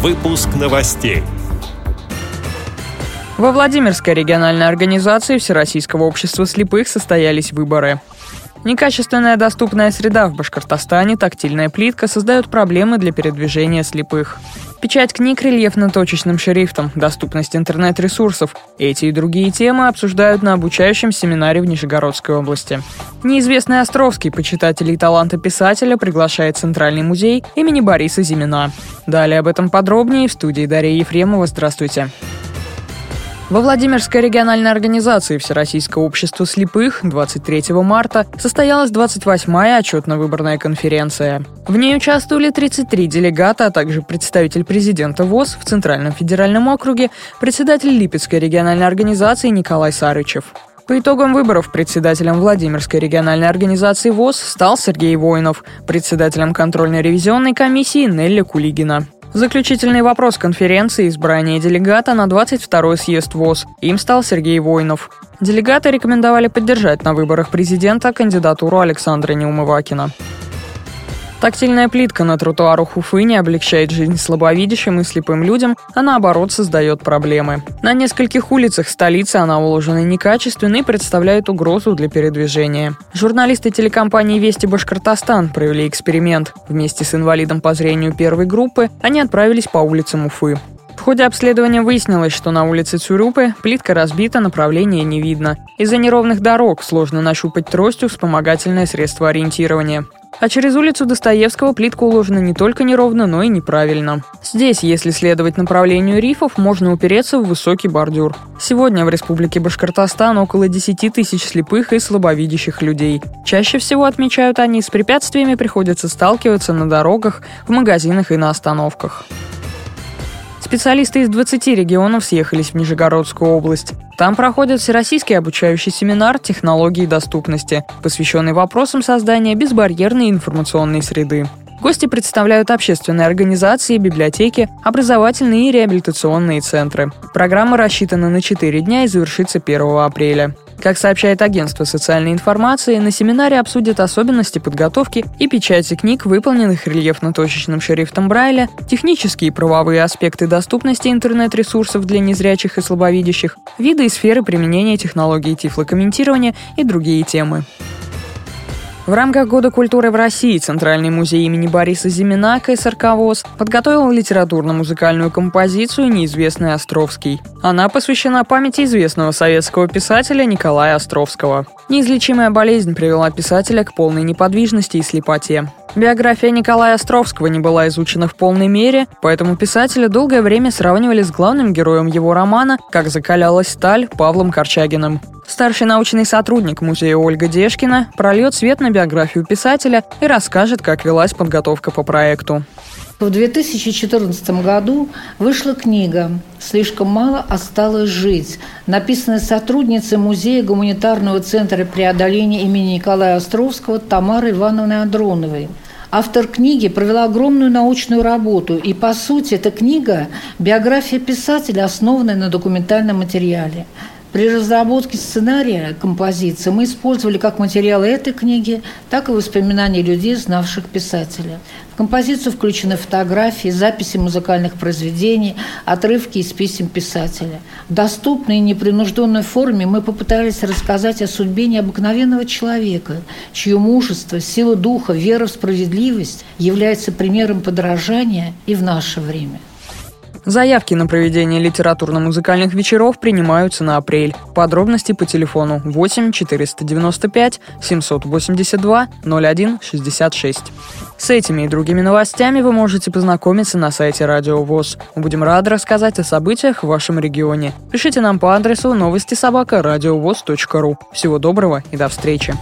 Выпуск новостей. Во Владимирской региональной организации Всероссийского общества слепых состоялись выборы. Некачественная доступная среда в Башкортостане, тактильная плитка создают проблемы для передвижения слепых. Печать книг рельефно-точечным шрифтом, доступность интернет-ресурсов. Эти и другие темы обсуждают на обучающем семинаре в Нижегородской области. Неизвестный Островский, почитателей таланта писателя, приглашает Центральный музей имени Бориса Зимина. Далее об этом подробнее в студии Дарья Ефремова. Здравствуйте. Во Владимирской региональной организации Всероссийского общества слепых 23 марта состоялась 28-я отчетно-выборная конференция. В ней участвовали 33 делегата, а также представитель президента ВОЗ в Центральном федеральном округе, председатель Липецкой региональной организации Николай Сарычев. По итогам выборов председателем Владимирской региональной организации ВОЗ стал Сергей Воинов, председателем контрольно-ревизионной комиссии Нелли Кулигина. Заключительный вопрос конференции – избрание делегата на 22-й съезд ВОЗ. Им стал Сергей Воинов. Делегаты рекомендовали поддержать на выборах президента кандидатуру Александра Неумывакина. Тактильная плитка на тротуарах Уфы не облегчает жизнь слабовидящим и слепым людям, а наоборот создает проблемы. На нескольких улицах столицы она уложена некачественно и представляет угрозу для передвижения. Журналисты телекомпании «Вести Башкортостан» провели эксперимент. Вместе с инвалидом по зрению первой группы они отправились по улицам Уфы. В ходе обследования выяснилось, что на улице Цюрюпы плитка разбита, направления не видно. Из-за неровных дорог сложно нащупать тростью вспомогательное средство ориентирования. А через улицу Достоевского плитка уложена не только неровно, но и неправильно. Здесь, если следовать направлению рифов, можно упереться в высокий бордюр. Сегодня в Республике Башкортостан около 10 тысяч слепых и слабовидящих людей. Чаще всего, отмечают они, с препятствиями приходится сталкиваться на дорогах, в магазинах и на остановках. Специалисты из 20 регионов съехались в Нижегородскую область. Там проходит всероссийский обучающий семинар «Технологии доступности», посвященный вопросам создания безбарьерной информационной среды. Гости представляют общественные организации, библиотеки, образовательные и реабилитационные центры. Программа рассчитана на 4 дня и завершится 1 апреля. Как сообщает агентство социальной информации, на семинаре обсудят особенности подготовки и печати книг, выполненных рельефно-точечным шрифтом Брайля, технические и правовые аспекты доступности интернет-ресурсов для незрячих и слабовидящих, виды и сферы применения технологий тифлокомментирования и другие темы. В рамках Года культуры в России Центральный музей имени Бориса Зимина КСРК ВОЗ подготовил литературно-музыкальную композицию «Неизвестный Островский». Она посвящена памяти известного советского писателя Николая Островского. Неизлечимая болезнь привела писателя к полной неподвижности и слепоте. Биография Николая Островского не была изучена в полной мере, поэтому писателя долгое время сравнивали с главным героем его романа «Как закалялась сталь» Павлом Корчагиным. Старший научный сотрудник музея Ольга Дешкина прольет свет на биографию писателя и расскажет, как велась подготовка по проекту. В 2014 году вышла книга «Слишком мало осталось жить», написанная сотрудницей Музея гуманитарного центра преодоления имени Николая Островского Тамарой Ивановной Андроновой. Автор книги провела огромную научную работу, и, по сути, эта книга – биография писателя, основанная на документальном материале – при разработке сценария композиции мы использовали как материалы этой книги, так и воспоминания людей, знавших писателя. В композицию включены фотографии, записи музыкальных произведений, отрывки из писем писателя. В доступной и непринужденной форме мы попытались рассказать о судьбе необыкновенного человека, чье мужество, сила духа, вера в справедливость является примером подражания и в наше время. Заявки на проведение литературно-музыкальных вечеров принимаются на апрель. Подробности по телефону 8 495 782 01 66. С этими и другими новостями вы можете познакомиться на сайте Радио ВОЗ. Мы будем рады рассказать о событиях в вашем регионе. Пишите нам по адресу новости собака ру. Всего доброго и до встречи.